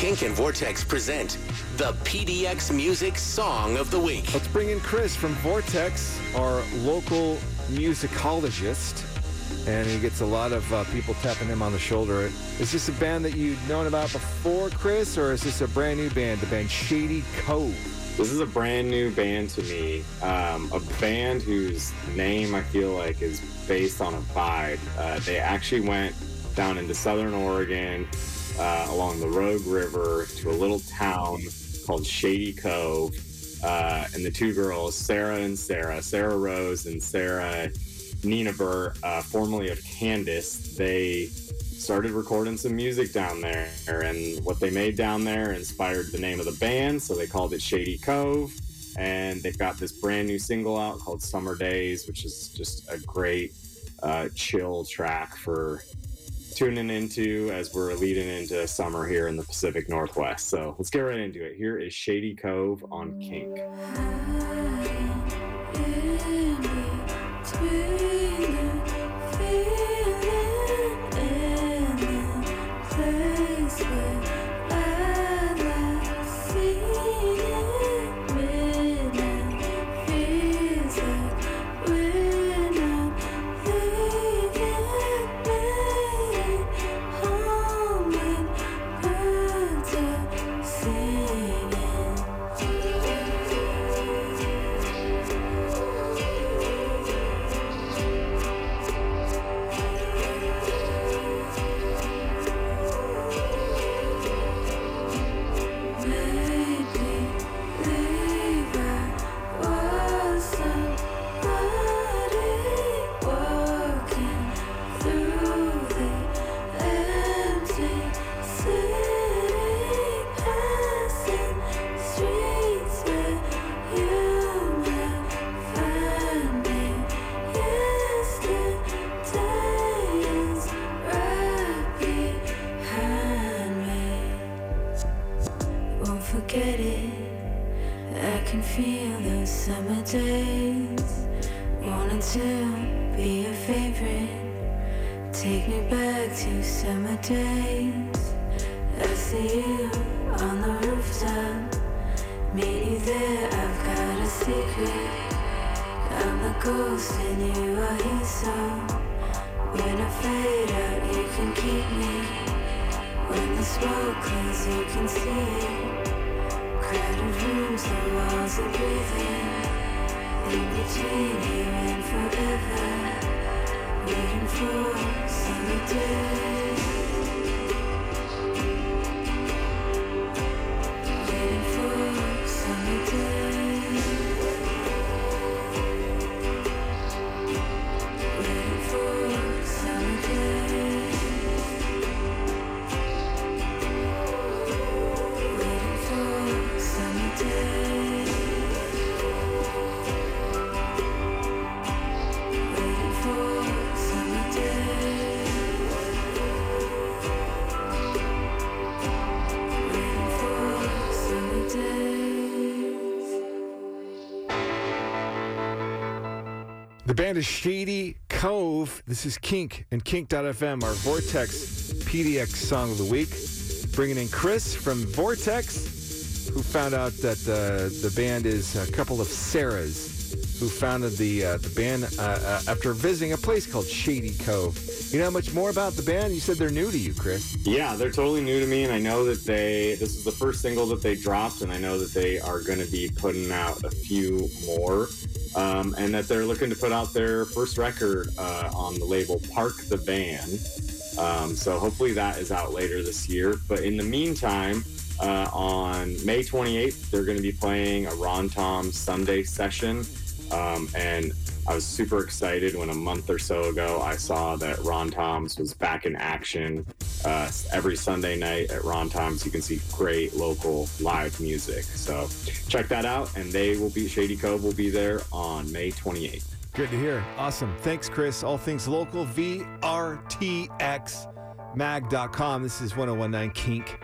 Kink and Vortex present the PDX Music Song of the Week. Let's bring in Chris from Vortex, our local musicologist. And he gets a lot of uh, people tapping him on the shoulder. Is this a band that you'd known about before, Chris, or is this a brand new band, the band Shady Cove? This is a brand new band to me. Um, a band whose name I feel like is based on a vibe. Uh, they actually went down into southern Oregon uh, along the Rogue River to a little town called Shady Cove. Uh, and the two girls, Sarah and Sarah, Sarah Rose and Sarah Nienaber, uh, formerly of Candace, they started recording some music down there. And what they made down there inspired the name of the band, so they called it Shady Cove. And they've got this brand new single out called Summer Days, which is just a great uh, chill track for tuning into as we're leading into summer here in the Pacific Northwest. So let's get right into it. Here is Shady Cove on Kink. Forget it. I can feel those summer days. Wanting to be a favorite. Take me back to summer days. I see you on the rooftop. Meet you there, I've got a secret. I'm the ghost and you are here, so when I fade out, you can keep me. When the smoke clears, you can see it. Waiting for summer days. The band is Shady Cove. This is Kink and Kink.fm, our Vortex PDX song of the week. Bringing in Chris from Vortex, who found out that uh, the band is a couple of Sarahs who founded the uh, the band uh, uh, after visiting a place called Shady Cove. You know much more about the band? You said they're new to you, Chris. Yeah, they're totally new to me, and I know that they this is the first single that they dropped, and I know that they are going to be putting out a few more, um, and that they're looking to put out their first record uh, on the label Park the Van. Um, so hopefully that is out later this year. But in the meantime, uh, on May 28th, they're going to be playing a Ron Tom Sunday session. Um, and I was super excited when a month or so ago I saw that Rontoms was back in action. Uh, every Sunday night at Rontoms, you can see great local live music. So check that out, and they will be Shady Cove will be there on May 28th. Good to hear. Awesome. Thanks, Chris. All things local, VRTX mag.com. This is 1019 Kink.